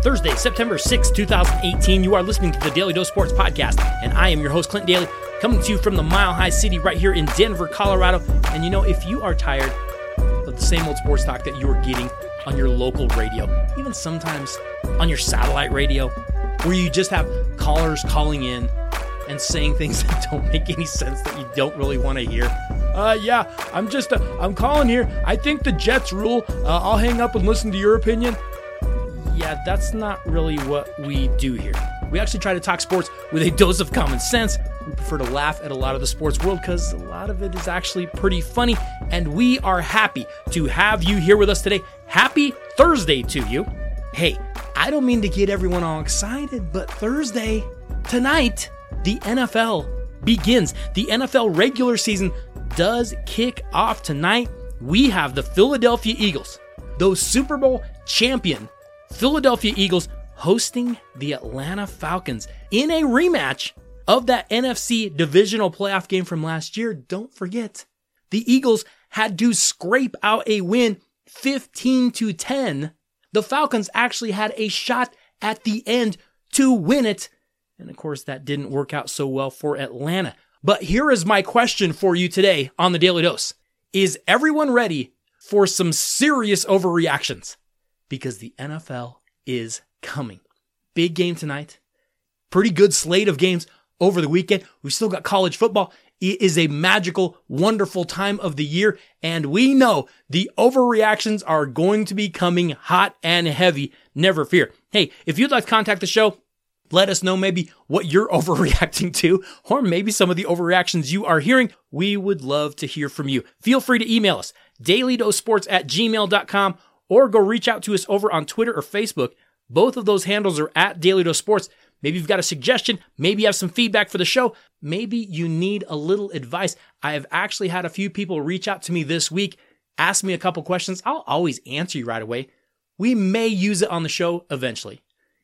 Thursday, September 6, 2018. You are listening to the Daly Dose Sports Podcast, and I am your host, Clint Daly, coming to you from the Mile High City right here in Denver, Colorado. And you know, if you are tired of the same old sports talk that you are getting on your local radio, even sometimes on your satellite radio, where you just have callers calling in and saying things that don't make any sense that you don't really want to hear. Uh, yeah, I'm just, uh, I'm calling here. I think the Jets rule. Uh, I'll hang up and listen to your opinion. Yeah, that's not really what we do here. We actually try to talk sports with a dose of common sense. We prefer to laugh at a lot of the sports world because a lot of it is actually pretty funny. And we are happy to have you here with us today. Happy Thursday to you. Hey, I don't mean to get everyone all excited, but Thursday, tonight, the NFL begins. The NFL regular season does kick off tonight. We have the Philadelphia Eagles, those Super Bowl champion Philadelphia Eagles hosting the Atlanta Falcons in a rematch of that NFC divisional playoff game from last year. Don't forget, the Eagles had to scrape out a win 15 to 10. The Falcons actually had a shot at the end to win it. And of course, that didn't work out so well for Atlanta. But here is my question for you today on the Daly Dose. Is everyone ready for some serious overreactions? Because the NFL is coming. Big game tonight. Pretty good slate of games over the weekend. We've still got college football. It is a magical, wonderful time of the year. And we know the overreactions are going to be coming hot and heavy. Never fear. Hey, if you'd like to contact the show, let us know maybe what you're overreacting to, or maybe some of the overreactions you are hearing. We would love to hear from you. Feel free to email us, dailydosports at gmail.com, or go reach out to us over on Twitter or Facebook. Both of those handles are at Daly Dose Sports. Maybe you've got a suggestion. Maybe you have some feedback for the show. Maybe you need a little advice. I have actually had a few people reach out to me this week, ask me a couple questions. I'll always answer you right away. We may use it on the show eventually.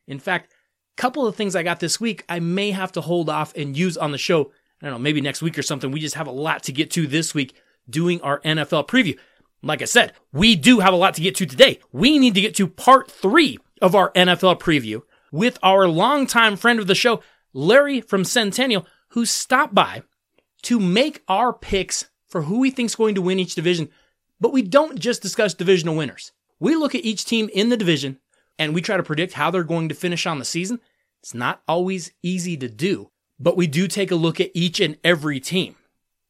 In fact, a couple of things I got this week, I may have to hold off and use on the show. I don't know, maybe next week or something. We just have a lot to get to this week doing our NFL preview. Like I said, we do have a lot to get to today. We need to get to part three of our NFL preview with our longtime friend of the show, Larry from Centennial, who stopped by to make our picks for who he think's going to win each division. But we don't just discuss divisional winners. We look at each team in the division and we try to predict how they're going to finish on the season. It's not always easy to do, but we do take a look at each and every team.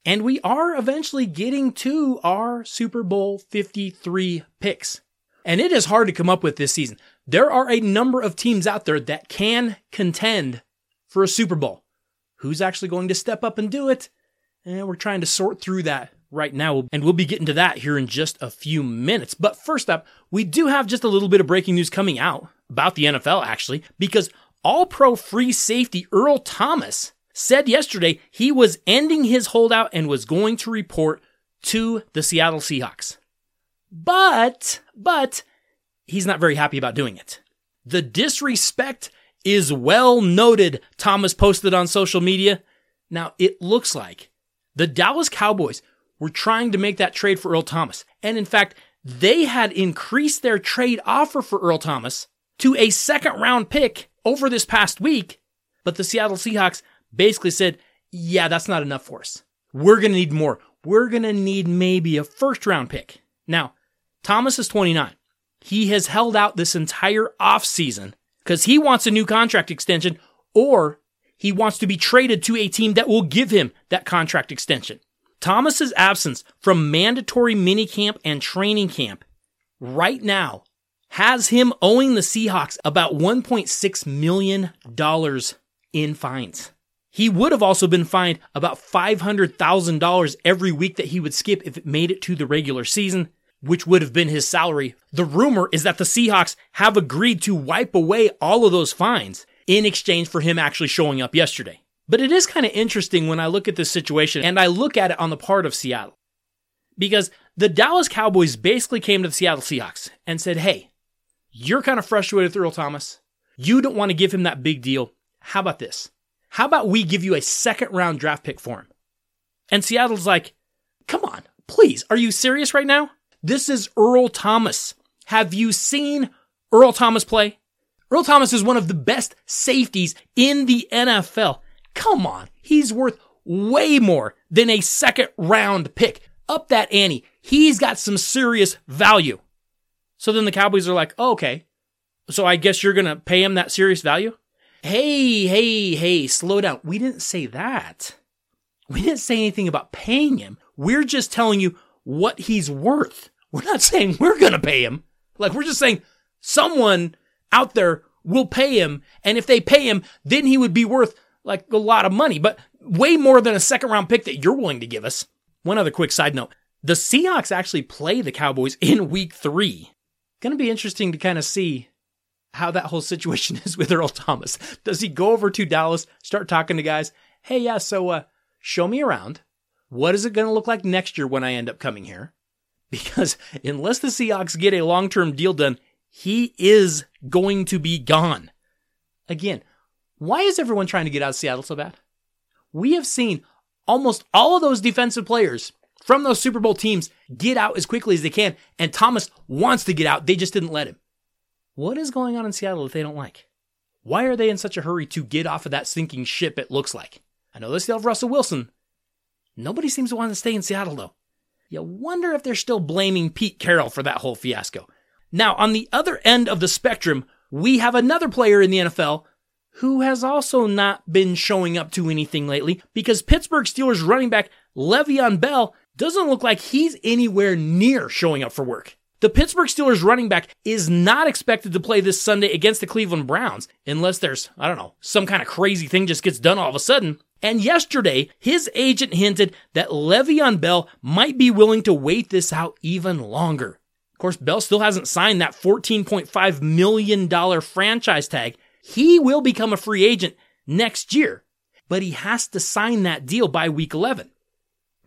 And we are eventually getting to our Super Bowl 53 picks. And it is hard to come up with this season. There are a number of teams out there that can contend for a Super Bowl. Who's actually going to step up and do it? And we're trying to sort through that right now, and we'll be getting to that here in just a few minutes. But first up, we do have just a little bit of breaking news coming out about the NFL, actually, because all pro free safety Earl Thomas said yesterday he was ending his holdout and was going to report to the Seattle Seahawks. But, but, he's not very happy about doing it. The disrespect is well noted, Thomas posted on social media. Now, it looks like the Dallas Cowboys were trying to make that trade for Earl Thomas. And in fact, they had increased their trade offer for Earl Thomas to a second round pick over this past week. But the Seattle Seahawks basically said, yeah, that's not enough for us. We're going to need more. We're going to need maybe a first round pick. Now, Thomas is 29. He has held out this entire offseason because he wants a new contract extension or he wants to be traded to a team that will give him that contract extension. Thomas's absence from mandatory minicamp and training camp right now has him owing the Seahawks about $1.6 million in fines. He would have also been fined about $500,000 every week that he would skip if it made it to the regular season, which would have been his salary. The rumor is that the Seahawks have agreed to wipe away all of those fines in exchange for him actually showing up yesterday. But it is kind of interesting when I look at this situation and I look at it on the part of Seattle. Because the Dallas Cowboys basically came to the Seattle Seahawks and said, Hey, you're kind of frustrated with Earl Thomas. You don't want to give him that big deal. How about this? How about we give you a second round draft pick for him? And Seattle's like, come on, please, are you serious right now? This is Earl Thomas. Have you seen Earl Thomas play? Earl Thomas is one of the best safeties in the NFL. Come on. He's worth way more than a second round pick. Up that ante. He's got some serious value. So then the Cowboys are like, oh, okay. So I guess you're going to pay him that serious value? Hey, hey, hey, slow down. We didn't say that. We didn't say anything about paying him. We're just telling you what he's worth. We're not saying we're going to pay him. Like, we're just saying someone out there will pay him. And if they pay him, then he would be worth like a lot of money, but way more than a second round pick that you're willing to give us. One other quick side note. The Seahawks actually play the Cowboys in week three. Gonna be interesting to kind of see how that whole situation is with Earl Thomas. Does he go over to Dallas, start talking to guys? Hey, yeah, so uh, show me around. What is it going to look like next year when I end up coming here? Because unless the Seahawks get a long term deal done, he is going to be gone. Again, why is everyone trying to get out of Seattle so bad? We have seen almost all of those defensive players from those Super Bowl teams get out as quickly as they can, and Thomas wants to get out. They just didn't let him. What is going on in Seattle that they don't like? Why are they in such a hurry to get off of that sinking ship, it looks like? I know they still have Russell Wilson. Nobody seems to want to stay in Seattle, though. You wonder if they're still blaming Pete Carroll for that whole fiasco. Now, on the other end of the spectrum, we have another player in the NFL who has also not been showing up to anything lately because Pittsburgh Steelers running back Le'Veon Bell doesn't look like he's anywhere near showing up for work. The Pittsburgh Steelers running back is not expected to play this Sunday against the Cleveland Browns unless there's, I don't know, some kind of crazy thing just gets done all of a sudden. And yesterday, his agent hinted that Le'Veon Bell might be willing to wait this out even longer. Of course, Bell still hasn't signed that $14.5 million franchise tag. He will become a free agent next year, but he has to sign that deal by week 11.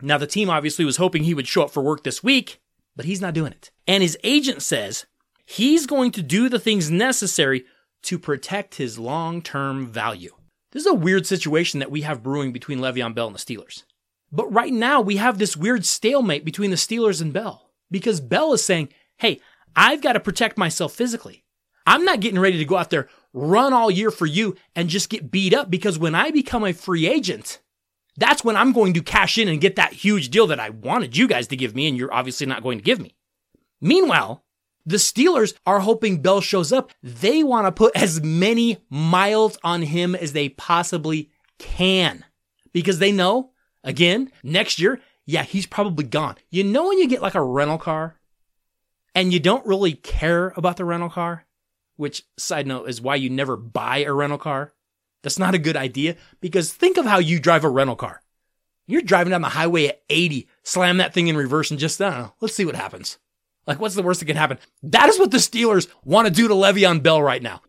Now, the team obviously was hoping he would show up for work this week, but he's not doing it. And his agent says he's going to do the things necessary to protect his long term value. This is a weird situation that we have brewing between Le'Veon Bell and the Steelers. But right now, we have this weird stalemate between the Steelers and Bell because Bell is saying, hey, I've got to protect myself physically. I'm not getting ready to go out there, run all year for you, and just get beat up because when I become a free agent, that's when I'm going to cash in and get that huge deal that I wanted you guys to give me, and you're obviously not going to give me. Meanwhile, the Steelers are hoping Bell shows up. They want to put as many miles on him as they possibly can because they know, again, next year, yeah, he's probably gone. You know, when you get like a rental car and you don't really care about the rental car, which, side note, is why you never buy a rental car. That's not a good idea because think of how you drive a rental car. You're driving down the highway at 80, slam that thing in reverse and just, know, let's see what happens. Like, what's the worst that can happen? That is what the Steelers want to do to Le'Veon Bell right now.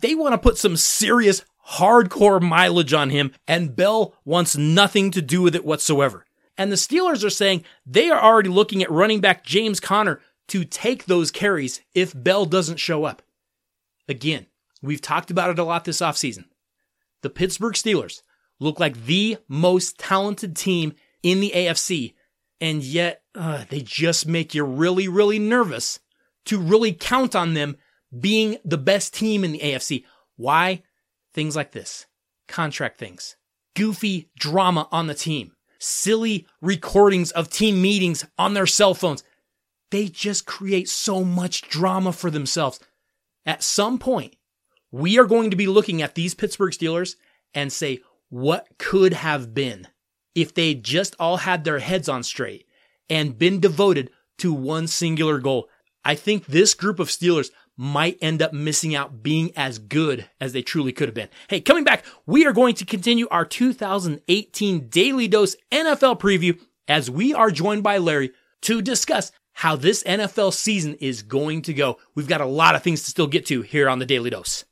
They want to put some serious hardcore mileage on him, and Bell wants nothing to do with it whatsoever. And the Steelers are saying they are already looking at running back James Conner to take those carries if Bell doesn't show up. Again, we've talked about it a lot this offseason. The Pittsburgh Steelers look like the most talented team in the AFC, and yet uh, they just make you really, really nervous to really count on them being the best team in the AFC. Why? Things like this contract things, goofy drama on the team, silly recordings of team meetings on their cell phones. They just create so much drama for themselves. At some point, we are going to be looking at these Pittsburgh Steelers and say, what could have been if they just all had their heads on straight and been devoted to one singular goal? I think this group of Steelers might end up missing out being as good as they truly could have been. Hey, coming back, we are going to continue our 2018 Daly Dose NFL preview as we are joined by Larry to discuss how this NFL season is going to go. We've got a lot of things to still get to here on the Daly Dose.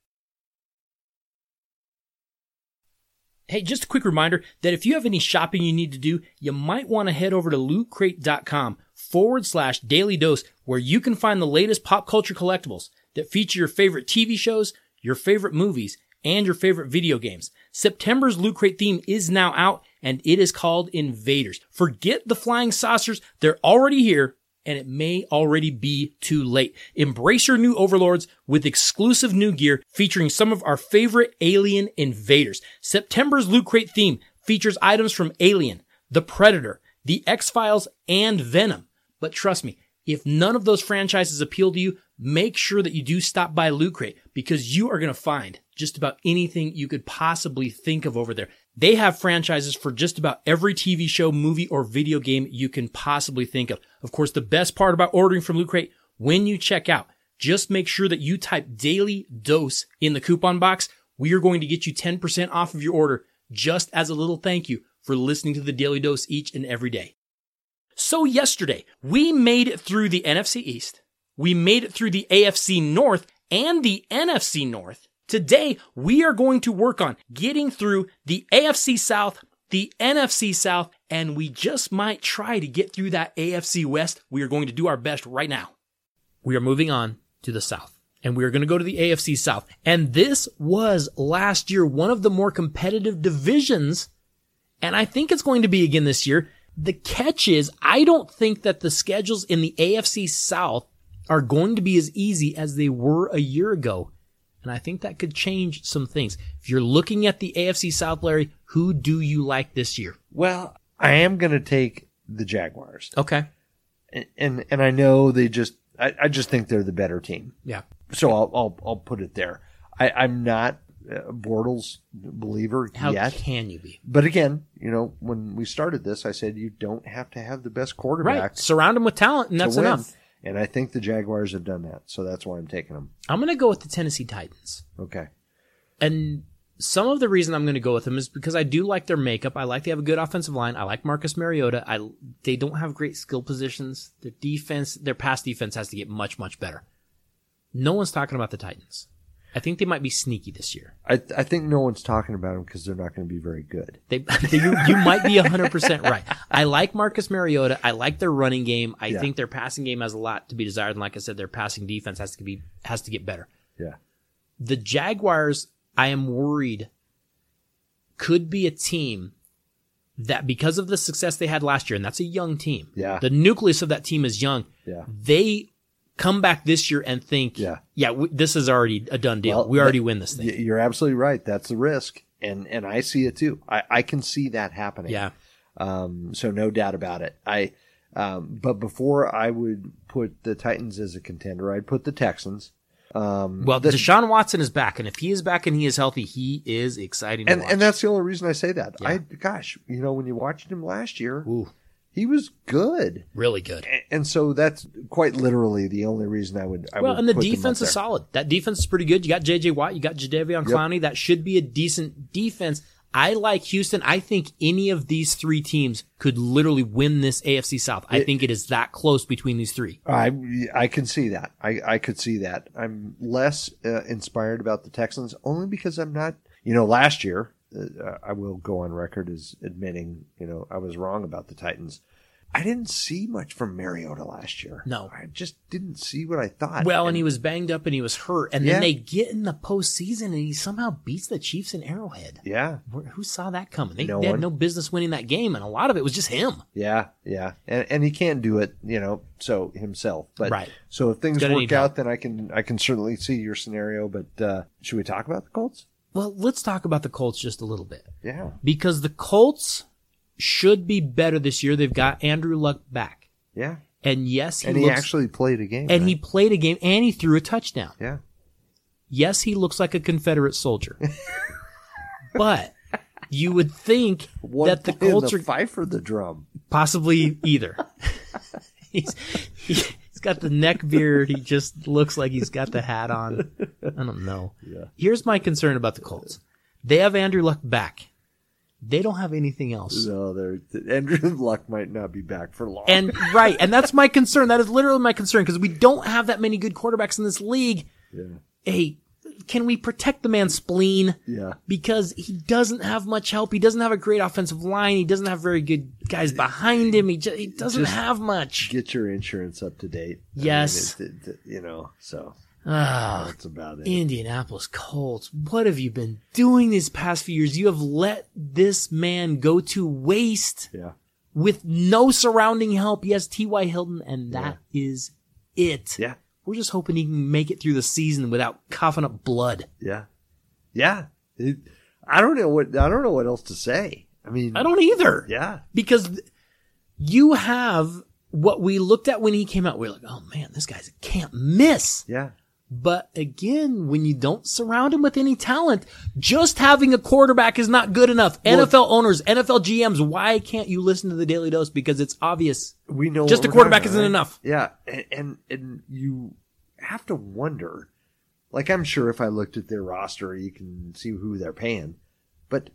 Hey, just a quick reminder that if you have any shopping you need to do, you might want to head over to lootcrate.com forward slash daily dose where you can find the latest pop culture collectibles that feature your favorite TV shows, your favorite movies, and your favorite video games. September's Loot Crate theme is now out and it is called Invaders. Forget the flying saucers. They're already here and it may already be too late. Embrace your new overlords with exclusive new gear featuring some of our favorite alien invaders. September's Loot Crate theme features items from Alien, The Predator, The X-Files, and Venom. But trust me, if none of those franchises appeal to you, make sure that you do stop by Loot Crate because you are going to find just about anything you could possibly think of over there. They have franchises for just about every TV show, movie, or video game you can possibly think of. Of course, the best part about ordering from Loot Crate, when you check out, just make sure that you type daily dose in the coupon box. We are going to get you 10% off of your order just as a little thank you for listening to the Daly Dose each and every day. So yesterday, we made it through the NFC East. We made it through the AFC North and the NFC North. Today, we are going to work on getting through the AFC South, the NFC South, and we just might try to get through that AFC West. We are going to do our best right now. We are moving on to the South, and we are going to go to the AFC South. And this was last year one of the more competitive divisions, and I think it's going to be again this year. The catch is, I don't think that the schedules in the AFC South are going to be as easy as they were a year ago. And I think that could change some things. If you're looking at the AFC South, Larry, who do you like this year? Well, I am going to take the Jaguars, Okay. and, and and I know they just I, I just think they're the better team. Yeah. So I'll I'll, I'll put it there. I, I'm not a Bortles believer How yet, can you be? but again, you know, when we started this, I said you don't have to have the best quarterback Right. Surround them with talent, and that's enough. And I think the Jaguars have done that, so that's why I'm taking them. I'm going to go with the Tennessee Titans. Okay. And some of the reason I'm going to go with them is because I do like their makeup. I like they have a good offensive line. I like Marcus Mariota. I they don't have great skill positions. Their defense, their pass defense has to get much much better. No one's talking about the Titans. I think they might be sneaky this year. I I think no one's talking about them because they're not going to be very good. They, they you, you might be 100% right. I like Marcus Mariota. I like their running game. I Yeah. think their passing game has a lot to be desired. And like I said, their passing defense has to be, has to get better. Yeah. The Jaguars, I am worried, could be a team that because of the success they had last year, and that's a young team. Yeah. The nucleus of that team is young. Yeah. They come back this year and think, Yeah. yeah, w- this is already a done deal. Well, we already that- win this thing. You're absolutely right. That's the risk, and and I see it too. I I can see that happening. yeah. Um. So no doubt about it. I. Um. But before I would put the Titans as a contender, I'd put the Texans. Um. Well, the- Deshaun Watson is back, and if he is back and he is healthy, he is exciting and and that's the only reason I say that. Yeah. I gosh, you know, when you watched him last year, Ooh, he was good, really good. A- and so that's quite literally the only reason I would. I Well, would and the put them up defense is there. solid. That defense is pretty good. You got J.J. Watt, you got Jadeveon Clowney. That should be a decent defense. I like Houston. I think any of these three teams could literally win this AFC South. I think it is that close between these three. I I can see that. I I could see that. I'm less uh, inspired about the Texans only because I'm not. You know, last year I will go on record as admitting, you know, I was wrong about the Titans. I didn't see much from Mariota last year. No. I just didn't see what I thought. Well, and he was banged up and he was hurt. And Yeah. then they get in the postseason and he somehow beats the Chiefs in Arrowhead. yeah, Where- Who saw that coming? They, No they had no business winning that game, and a lot of it was just him. yeah, yeah, and and he can't do it, you know, so himself. But Right. So if things work out, help. then I can I can certainly see your scenario. But uh, should we talk about the Colts? Well, let's talk about the Colts just a little bit. Yeah, because the Colts should be better this year. They've got Andrew Luck back, yeah, and yes, he and he looks, actually played a game. and right? he played a game and he threw a touchdown. yeah. Yes, he looks like a Confederate soldier, but you would think One that the Colts the are fife or the drum. possibly either. he's he, he's got the neck beard. He just looks like he's got the hat on. I don't know. Yeah. Here's my concern about the Colts. They have Andrew Luck back. They don't have anything else. No, there. Andrew Luck might not be back for long. And right, and that's my concern. That is literally my concern because we don't have that many good quarterbacks in this league. yeah, Hey, can we protect the man's spleen? yeah, Because he doesn't have much help. He doesn't have a great offensive line. He doesn't have very good guys behind him. He just, he doesn't Just have much. get your insurance up to date. I mean, Yes. it- it- you know, so Ah, that's about it. Indianapolis Colts. What have you been doing these past few years? You have let this man go to waste. yeah, with no surrounding help. Yes, T.Y. Hilton, and that is it. Yeah. We're just hoping he can make it through the season without coughing up blood. Yeah. Yeah. It, I don't know what I don't know what else to say. I mean, I don't either. Yeah. Because you have what we looked at when he came out. We are like, oh man, this guy's a can't miss. Yeah. But again, when you don't surround him with any talent, just having a quarterback is not good enough. Well- NFL owners, NFL GMs, why can't you listen to the Daly Dose? Because it's obvious. We know Just a quarterback isn't about, enough. Yeah, and, and and you have to wonder. Like I'm sure if I looked at their roster, you can see who they're paying, but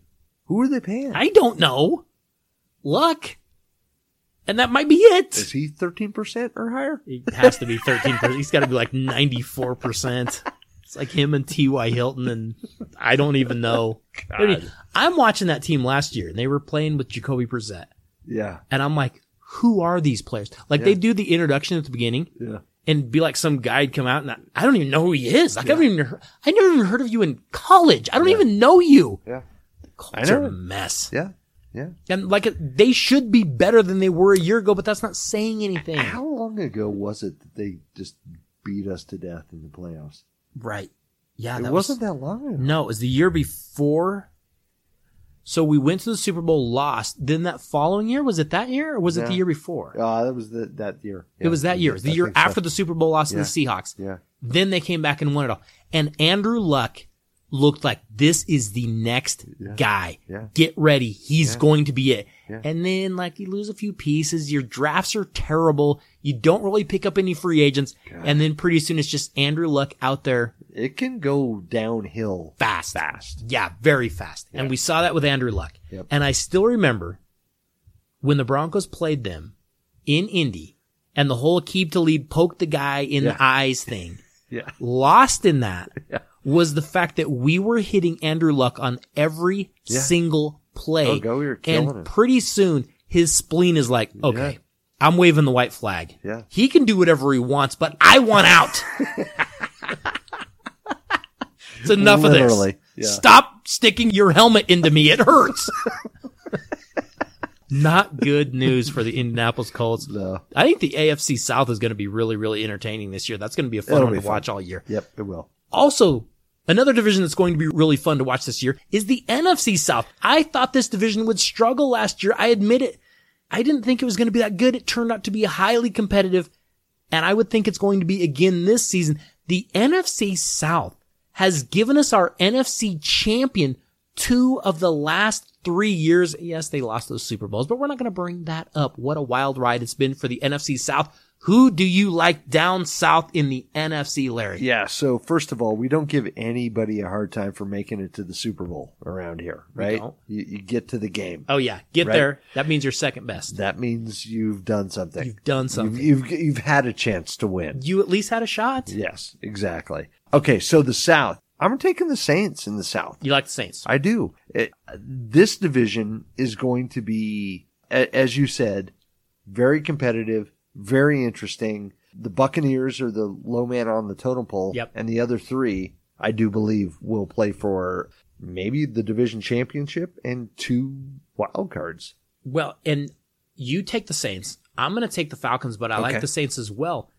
who are they paying? I don't know. Luck. And that might be it. Is he 13 percent or higher? He has to be 13%. He's got to be like 94%. It's like him and T.Y. Hilton, and I don't even know. I mean, I'm watching that team last year, and they were playing with Jacoby Brissett. Yeah, And I'm like, who are these players? Like, they do the introduction at the beginning, yeah. and be like some guy'd come out, and I, I don't even know who he is. Like, I haven't even heard, I never even heard of you in college. I don't even know you. Yeah. Colts I are a mess. Yeah. Yeah. And like, they should be better than they were a year ago, but that's not saying anything. How long ago was it that they just beat us to death in the playoffs? Right. Yeah, It that wasn't was, that long ago. No, it was the year before. So we went to the Super Bowl, lost. Then that following year, was it that year or was it the year before? Uh, that was the, that year. it was that year. It was the I year think so. after the Super Bowl loss to the Seahawks. Yeah. Then they came back and won it all. And Andrew Luck looked like this is the next guy. Yeah. Get ready. He's going to be it. Yeah. And then like you lose a few pieces. Your drafts are terrible. You don't really pick up any free agents. And then pretty soon it's just Andrew Luck out there It can go downhill fast. fast. Yeah, very fast. And we saw that with Andrew Luck. Yep. And I still remember when the Broncos played them in Indy and the whole Aqib Talib poked the guy in Yeah. the eyes thing. Yeah. Lost in that Yeah. Was the fact that we were hitting Andrew Luck on every Yeah. single play. Oh, go, we were killing and him. pretty soon his spleen is like, okay, I'm waving the white flag. Yeah. He can do whatever he wants, but I want out. it's enough Literally, of this. yeah. Stop sticking your helmet into me. It hurts. Not good news for the Indianapolis Colts. No. I think the AFC South is going to be really, really entertaining this year. That's going to be a fun It'll one to fun. watch all year. Yep, it will. Also, another division that's going to be really fun to watch this year is the NFC South. I thought this division would struggle last year. I admit it. I didn't think it was going to be that good. It turned out to be highly competitive. And I would think it's going to be again this season. The NFC South has given us our NFC champion two of the last three years. Yes, they lost those Super Bowls, but we're not going to bring that up. What a wild ride it's been for the NFC South. Who do you like down south in the NFC, Larry? Yeah, so first of all, we don't give anybody a hard time for making it to the Super Bowl around here, right? You, you get to the game. Oh yeah, get Right. there. That means you're second best. That means you've done something. You've done something. You've, you've, you've had a chance to win. You at least had a shot. Yes, exactly. Okay, so the South. I'm taking the Saints in the South. You like the Saints. I do. It, this division is going to be, as you said, very competitive, very interesting. The Buccaneers are the low man on the totem pole. Yep. And the other three, I do believe, will play for maybe the division championship and two wild cards. Well, and you take the Saints. I'm going to take the Falcons, but I like the Saints as well.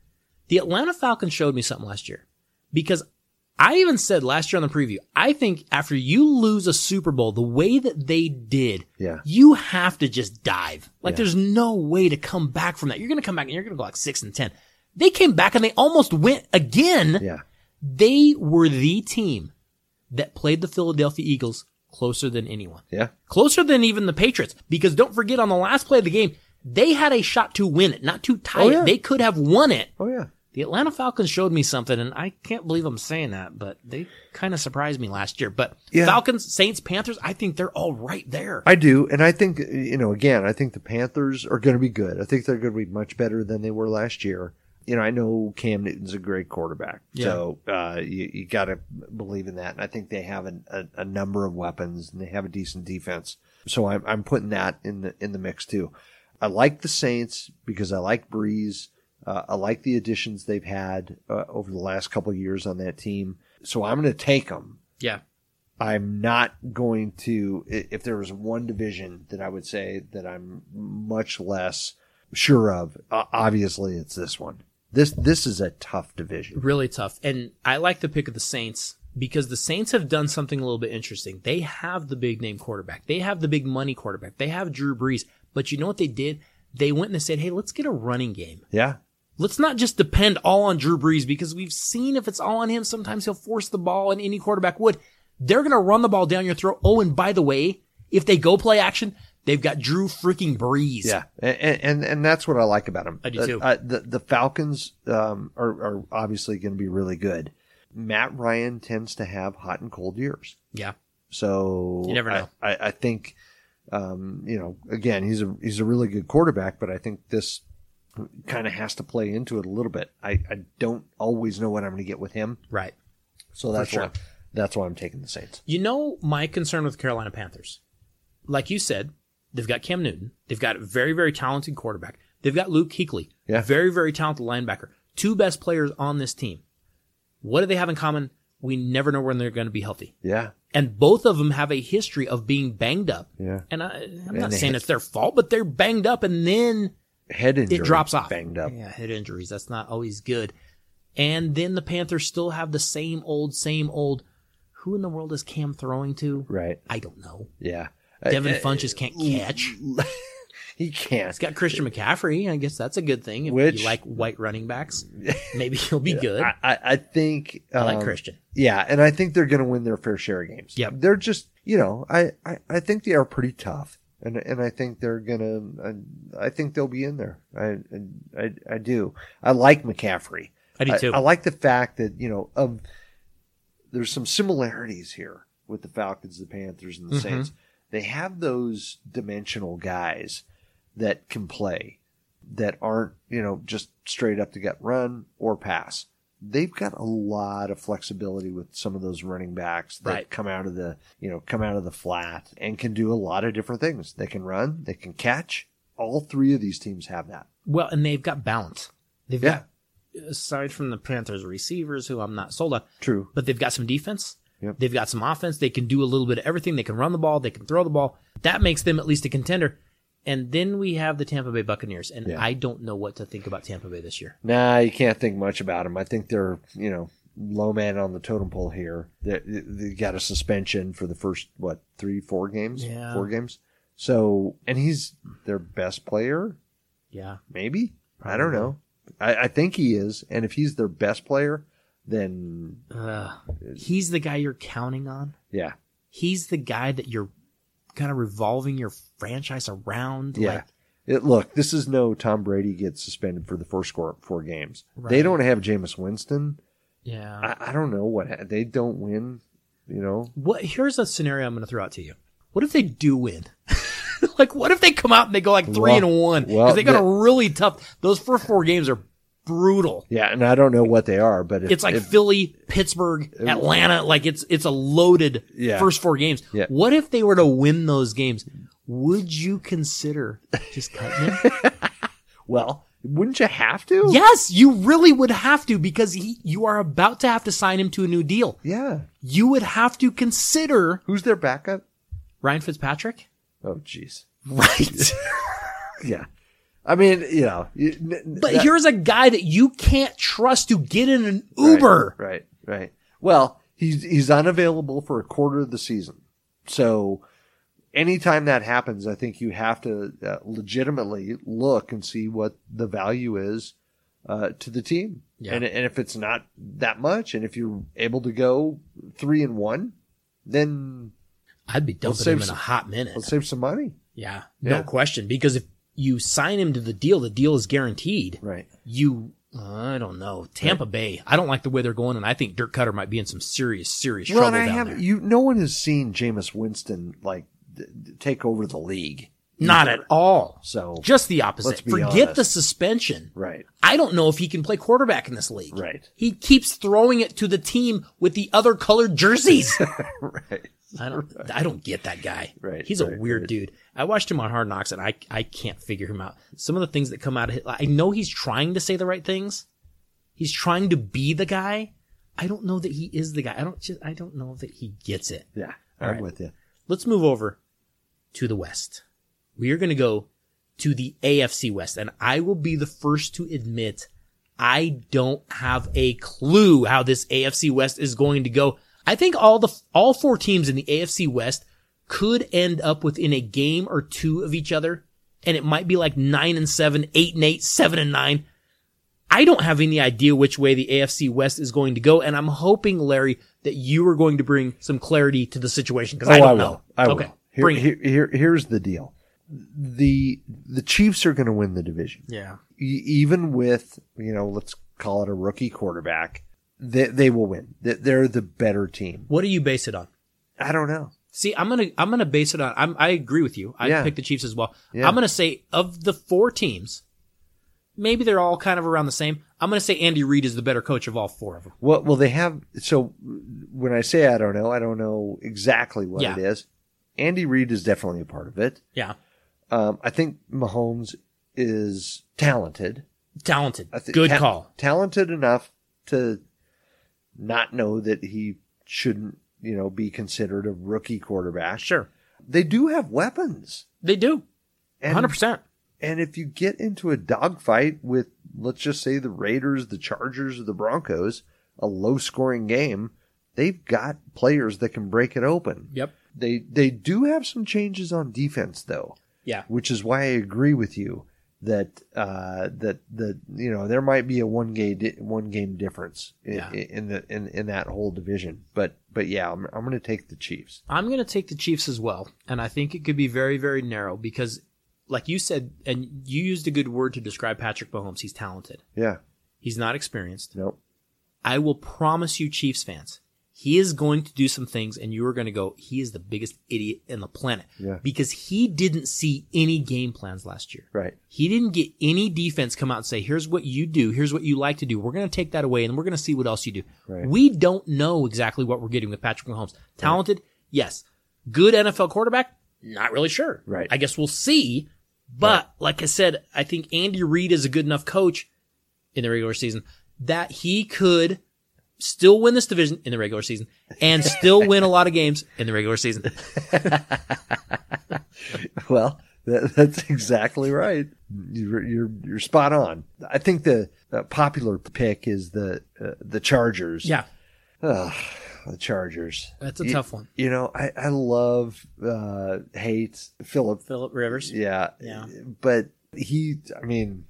The Atlanta Falcons showed me something last year because I even said last year on the preview, I think after you lose a Super Bowl, the way that they did, Yeah. you have to just dive. Like Yeah. there's no way to come back from that. You're going to come back and you're going to go like six and 10. They came back and they almost went again. Yeah. They were the team that played the Philadelphia Eagles closer than anyone. Yeah. Closer than even the Patriots. Because don't forget on the last play of the game, they had a shot to win it, not to tie Oh, yeah. it. They could have won it. Oh, yeah. The Atlanta Falcons showed me something, and I can't believe I'm saying that, but they kind of surprised me last year. But Yeah. Falcons, Saints, Panthers, I think they're all right there. I do, and I think you know. Again, I think the Panthers are going to be good. I think they're going to be much better than they were last year. You know, I know Cam Newton's a great quarterback, Yeah. so uh, you, you got to believe in that. And I think they have an, a, a number of weapons, and they have a decent defense. So I'm, I'm putting that in the in the mix too. I like the Saints because I like Brees. Uh, I like the additions they've had uh, over the last couple of years on that team. So I'm going to take them. Yeah. I'm not going to. If there was one division that I would say that I'm much less sure of, uh, obviously it's this one. This this is a tough division. really tough. And I like the pick of the Saints because the Saints have done something a little bit interesting. They have the big name quarterback. They have the big money quarterback. They have Drew Brees. But you know what they did? They went and they said, "Hey, let's get a running game. Yeah, Let's not just depend all on Drew Brees because we've seen if it's all on him, sometimes he'll force the ball and any quarterback would. They're going to run the ball down your throat. Oh, and by the way, if they go play action, they've got Drew freaking Brees. yeah, and and, and that's what I like about him. I do too. Uh, the the Falcons um, are are obviously going to be really good. Matt Ryan tends to have hot and cold years. Yeah. So You never I- know. I, I, think, um, you know, again, he's a he's a really good quarterback, but I think this kind of has to play into it a little bit. I, I don't always know what I'm going to get with him, Right. so that's sure. why that's why I'm taking the Saints. You know my concern with Carolina Panthers. Like you said, they've got Cam Newton. They've got a very, very talented quarterback. They've got Luke Kuechly. Yeah. Very, very talented linebacker. Two best players on this team. What do they have in common? We never know when they're going to be healthy. Yeah, And both of them have a history of being banged up. yeah. And I, I'm not saying it's their fault, but they're banged up and then Head injury, it drops off. banged up. Yeah, head injuries. That's not always good. And then the Panthers still have the same old, same old. Who in the world is Cam throwing to? Right. I don't know. Yeah. Devin Uh, Funchess can't catch. he can't. It's got Christian McCaffrey. I guess that's a good thing. If Which- you like white running backs, maybe he'll be good. I, I, I think I like um, Christian. Yeah, and I think they're going to win their fair share of games. Yep. they're just you know I, I, I think they are pretty tough, and and I think they're gonna I, I think they'll be in there. I, I I do. I like McCaffrey. I do too. I, like the fact that you know of there's some similarities here with the Falcons, the Panthers, and the Mhm. Saints. They have those dimensional guys that can play that aren't you know just straight up to get run or pass. They've got a lot of flexibility with some of those running backs that Right. come out of the you know come out of the flat and can do a lot of different things. They can run, they can catch. All three of these teams have that. well, and they've got balance. They've Yeah. got aside from the Panthers receivers, who I'm not sold on, True. but they've got some defense. Yep. They've got some offense. They can do a little bit of everything. They can run the ball. They can throw the ball. That makes them at least a contender. And then we have the Tampa Bay Buccaneers, and Yeah. I don't know what to think about Tampa Bay this year. Nah, you can't think much about them. I think they're, you know, low man on the totem pole here. They, they got a suspension for the first, what, three, four games? Yeah. Four games. So, and he's their best player, Yeah, maybe? I don't know. I, I think he is. And if he's their best player, then, uh, he's the guy you're counting on. yeah. He's the guy that you're kind of revolving your franchise around. Yeah. Like, It, look, this is no Tom Brady gets suspended for the first four, four games. They don't have Jameis Winston. yeah. I, I don't know what, they don't win, you know? what? Here's a scenario I'm going to throw out to you. What if they do win? like, what if they come out and they go like three Well- and one? Because well, they got a really tough. Those first four games are brutal. Yeah, and I don't know what they are, but if, It's like if- Philly, Pittsburgh, Atlanta. Like it's it's a loaded Yeah. first four games. Yeah. What if they were to win those games? Would you consider just cutting him? well, wouldn't you have to? yes, you really would have to because he, you are about to have to sign him to a new deal. Yeah. You would have to consider Who's their backup? Ryan Fitzpatrick. Oh, jeez. Right. Yeah. I mean, you know, you- n- But that- here's a guy that you can't trust to get in an Uber. Right, right, right. Well, he's he's unavailable for a quarter of the season. So, anytime that happens, I think you have to uh, legitimately look and see what the value is uh, to the team. Yeah. And and if it's not that much, and if you're able to go three and one, then I'd be dumping him in a hot minute. let's save some money. Yeah, Yeah. no question. Because if you sign him to the deal, the deal is guaranteed. Right. You, uh, I don't know, Tampa Bay. I don't like the way they're going, and I think Dirk Koetter might be in some serious, serious Well, trouble I down have there. you. No one has seen Jameis Winston like d- take over the league. Not either. at all. So Just the opposite. Forget honest. the suspension. right, I don't know if he can play quarterback in this league. right, He keeps throwing it to the team with the other colored jerseys. right. I don't I don't get that guy. Right, He's a weird right. dude. I watched him on Hard Knocks and I I can't figure him out. Some of the things that come out of it, I know he's trying to say the right things. He's trying to be the guy. I don't know that he is the guy. I don't just I don't know that he gets it. Yeah, All I'm right. with you. Let's move over to the West. We are going to go to the AFC West, and I will be the first to admit I don't have a clue how this AFC West is going to go. I think all the all four teams in the AFC West could end up within a game or two of each other, and it might be like nine and seven, eight and eight, seven and nine. I don't have any idea which way the AFC West is going to go, and I'm hoping, Larry, that you are going to bring some clarity to the situation because oh, I Oh, don't I know. will. I will. okay, Here, bring here, here- here's the deal. The the Chiefs are going to win the division. Yeah. E- even with you know let's call it a rookie quarterback they, they will win They- they're the better team What do you base it on? i don't know See, I'm gonna I'm gonna base it on. I'm, I agree with you. I Yeah. picked the Chiefs as well. Yeah. I'm gonna say of the four teams, maybe they're all kind of around the same. I'm gonna say Andy Reid is the better coach of all four of them. well, well they have so when i say i don't know i don't know exactly what Yeah. it is andy reid is definitely a part of it Yeah, um, i think mahomes is talented talented, I think good ta- call. talented enough to not know that he shouldn't you know be considered a rookie quarterback Sure, they do have weapons they do. And- 100. percent And if you get into a dogfight with, let's just say, the Raiders, the Chargers, or the Broncos, a low scoring game, they've got players that can break it open. Yep. They they do have some changes on defense though, Yeah. which is why I agree with you that uh, that the you know there might be a one game di- one game difference in, Yeah. in the in, in that whole division. But but yeah, I'm I'm going to take the Chiefs. I'm going to take the Chiefs as well, and I think it could be very, very narrow because, like you said, and you used a good word to describe Patrick Mahomes. He's talented. Yeah. He's not experienced. No. I will promise you, Chiefs fans, he is going to do some things, and you are going to go, he is the biggest idiot in the planet. Yeah. Because he didn't see any game plans last year. Right. He didn't get any defense come out and say, here's what you do, here's what you like to do. We're going to take that away, and we're going to see what else you do. Right. We don't know exactly what we're getting with Patrick Mahomes. Talented, yes. Good NFL quarterback, not really sure. Right. I guess we'll see. But like I said, I think Andy Reid is a good enough coach in the regular season that he could still win this division in the regular season and still win a lot of games in the regular season. Well, that, that's exactly right. You're, you're you're spot on. I think the uh, popular pick is the uh, the Chargers. Yeah, Ugh, the Chargers. that's a You- tough one. You know, I I love uh, hate Philip. Philip Rivers. Yeah, Yeah. But he, I mean,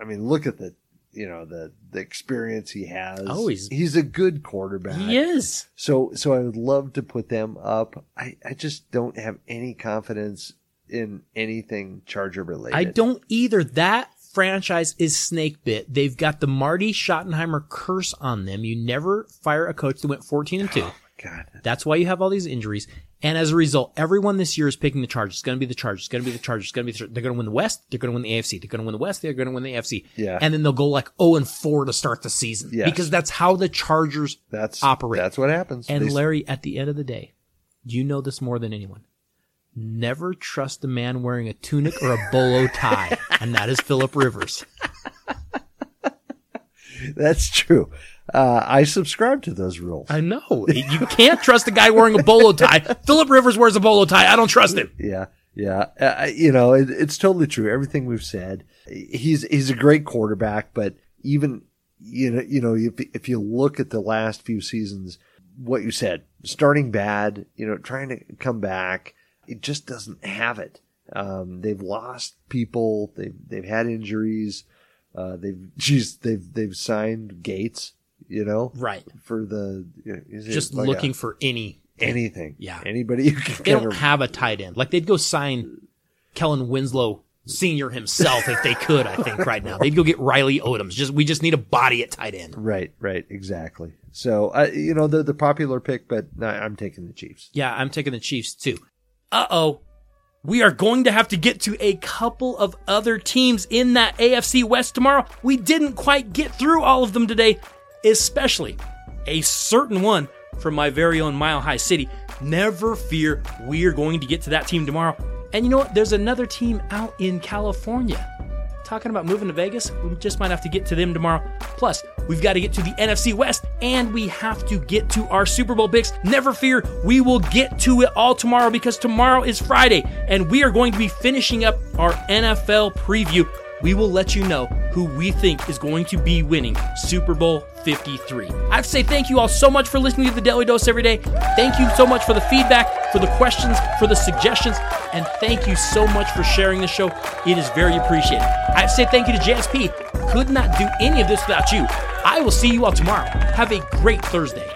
I mean, look at the you know the the experience he has. Oh, he's- he's a good quarterback. He is. So so I would love to put them up. I, I just don't have any confidence in anything Charger related. I don't either. That franchise is snake bit. They've got the Marty Schottenheimer curse on them. You never fire a coach that went 14 and 2. God. That's why you have all these injuries. And as a result, everyone this year is picking the Chargers. It's going to be the Chargers. It's going to be the Chargers. It's going to be the Chargers. They're going to win the West. They're going to win the AFC. They're going to win the West. They're going to win the AFC. Yeah. And then they'll go like 0 and 4 to start the season. Yes. Because that's how the Chargers That's operate. That's what happens. And They- Larry, at the end of the day, you know this more than anyone. Never trust a man wearing a tunic or a bolo tie, and that is Philip Rivers. that's true. Uh, I subscribe to those rules. I know you can't trust a guy wearing a bolo tie. Philip Rivers wears a bolo tie. I don't trust him. Yeah, yeah. Uh, you know, it, it's totally true. Everything we've said. He's he's a great quarterback, but even you know, you know, if if you look at the last few seasons, what you said, starting bad, you know, trying to come back, it just doesn't have it. Um, they've lost people. They've they've had injuries. Uh, they've geez, they've they've signed Gates. You know, Right. for the is it Just like a- looking for any. anything. Yeah. anybody They don't of have a tight end. Like they'd go sign Kellen Winslow Senior himself if they could. I think right now they'd go get Riley Odoms. Just we just need a body at tight end. Right, right, exactly. So, uh, you know, the the popular pick, but I'm taking the Chiefs. Yeah, I'm taking the Chiefs too. Uh oh. We are going to have to get to a couple of other teams in that AFC West tomorrow. We didn't quite get through all of them today, especially a certain one from my very own Mile High City. Never fear, we are going to get to that team tomorrow. And you know what? There's another team out in California talking about moving to Vegas. We just might have to get to them tomorrow. Plus, we've got to get to the NFC West and we have to get to our Super Bowl picks. Never fear, we will get to it all tomorrow because tomorrow is Friday and we are going to be finishing up our NFL preview. We will let you know who we think is going to be winning Super Bowl 53. I have to say thank you all so much for listening to the Daly Dose every day. Thank you so much for the feedback, for the questions, for the suggestions, and thank you so much for sharing the show. It is very appreciated. I have to say thank you to JSP. Could not do any of this without you. I will see you all tomorrow. Have a great Thursday.